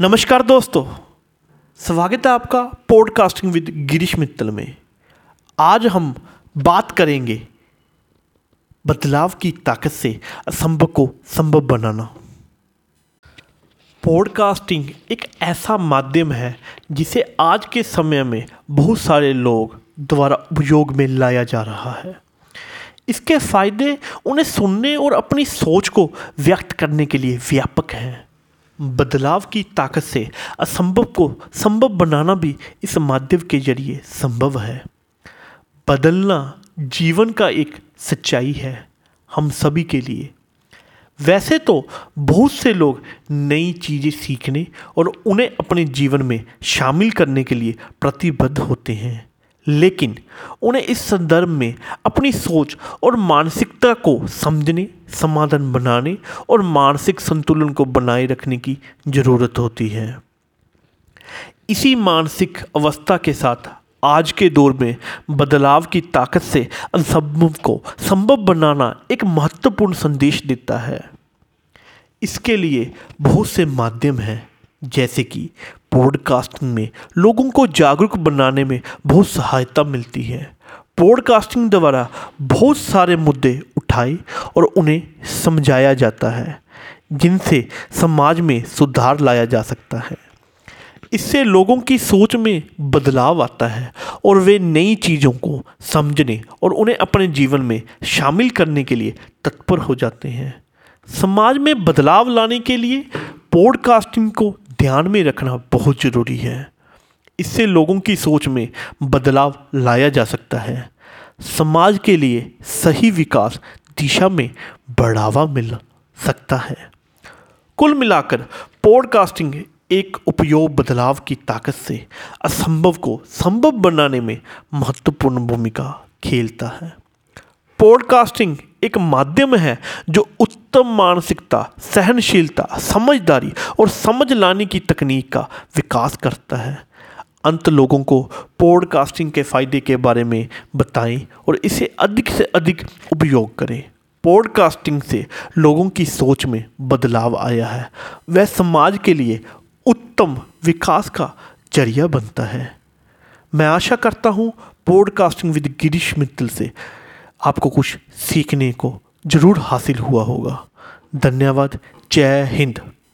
नमस्कार दोस्तों, स्वागत है आपका पॉडकास्टिंग विद गिरीश मित्तल में। आज हम बात करेंगे बदलाव की ताकत से असंभव को संभव बनाना। पॉडकास्टिंग एक ऐसा माध्यम है जिसे आज के समय में बहुत सारे लोग द्वारा उपयोग में लाया जा रहा है। इसके फ़ायदे उन्हें सुनने और अपनी सोच को व्यक्त करने के लिए व्यापक हैं। बदलाव की ताकत से असंभव को संभव बनाना भी इस माध्यम के ज़रिए संभव है। बदलना जीवन का एक सच्चाई है हम सभी के लिए। वैसे तो बहुत से लोग नई चीज़ें सीखने और उन्हें अपने जीवन में शामिल करने के लिए प्रतिबद्ध होते हैं। लेकिन उन्हें इस संदर्भ में अपनी सोच और मानसिकता को समझने, समाधान बनाने और मानसिक संतुलन को बनाए रखने की ज़रूरत होती है। इसी मानसिक अवस्था के साथ आज के दौर में बदलाव की ताकत से असंभव को संभव बनाना एक महत्वपूर्ण संदेश देता है। इसके लिए बहुत से माध्यम हैं, जैसे कि पॉडकास्टिंग में, लोगों को जागरूक बनाने में बहुत सहायता मिलती है। पॉडकास्टिंग द्वारा बहुत सारे मुद्दे उठाए और उन्हें समझाया जाता है, जिनसे समाज में सुधार लाया जा सकता है। इससे लोगों की सोच में बदलाव आता है और वे नई चीज़ों को समझने और उन्हें अपने जीवन में शामिल करने के लिए तत्पर हो जाते हैं। समाज में बदलाव लाने के लिए पॉडकास्टिंग को ध्यान में रखना बहुत ज़रूरी है। इससे लोगों की सोच में बदलाव लाया जा सकता है। समाज के लिए सही विकास दिशा में बढ़ावा मिल सकता है। कुल मिलाकर पॉडकास्टिंग एक उपयोग बदलाव की ताकत से असंभव को संभव बनाने में महत्वपूर्ण भूमिका खेलता है। पॉडकास्टिंग एक माध्यम है जो उत्तम मानसिकता, सहनशीलता, समझदारी और समझ लाने की तकनीक का विकास करता है। अंत लोगों को पॉडकास्टिंग के फ़ायदे के बारे में बताएँ और इसे अधिक से अधिक उपयोग करें। पॉडकास्टिंग से लोगों की सोच में बदलाव आया है। वह समाज के लिए उत्तम विकास का ज़रिया बनता है। मैं आशा करता हूँ पॉडकास्टिंग विद गिरीश मित्तल से आपको कुछ सीखने को ज़रूर हासिल हुआ होगा। धन्यवाद। जय हिंद।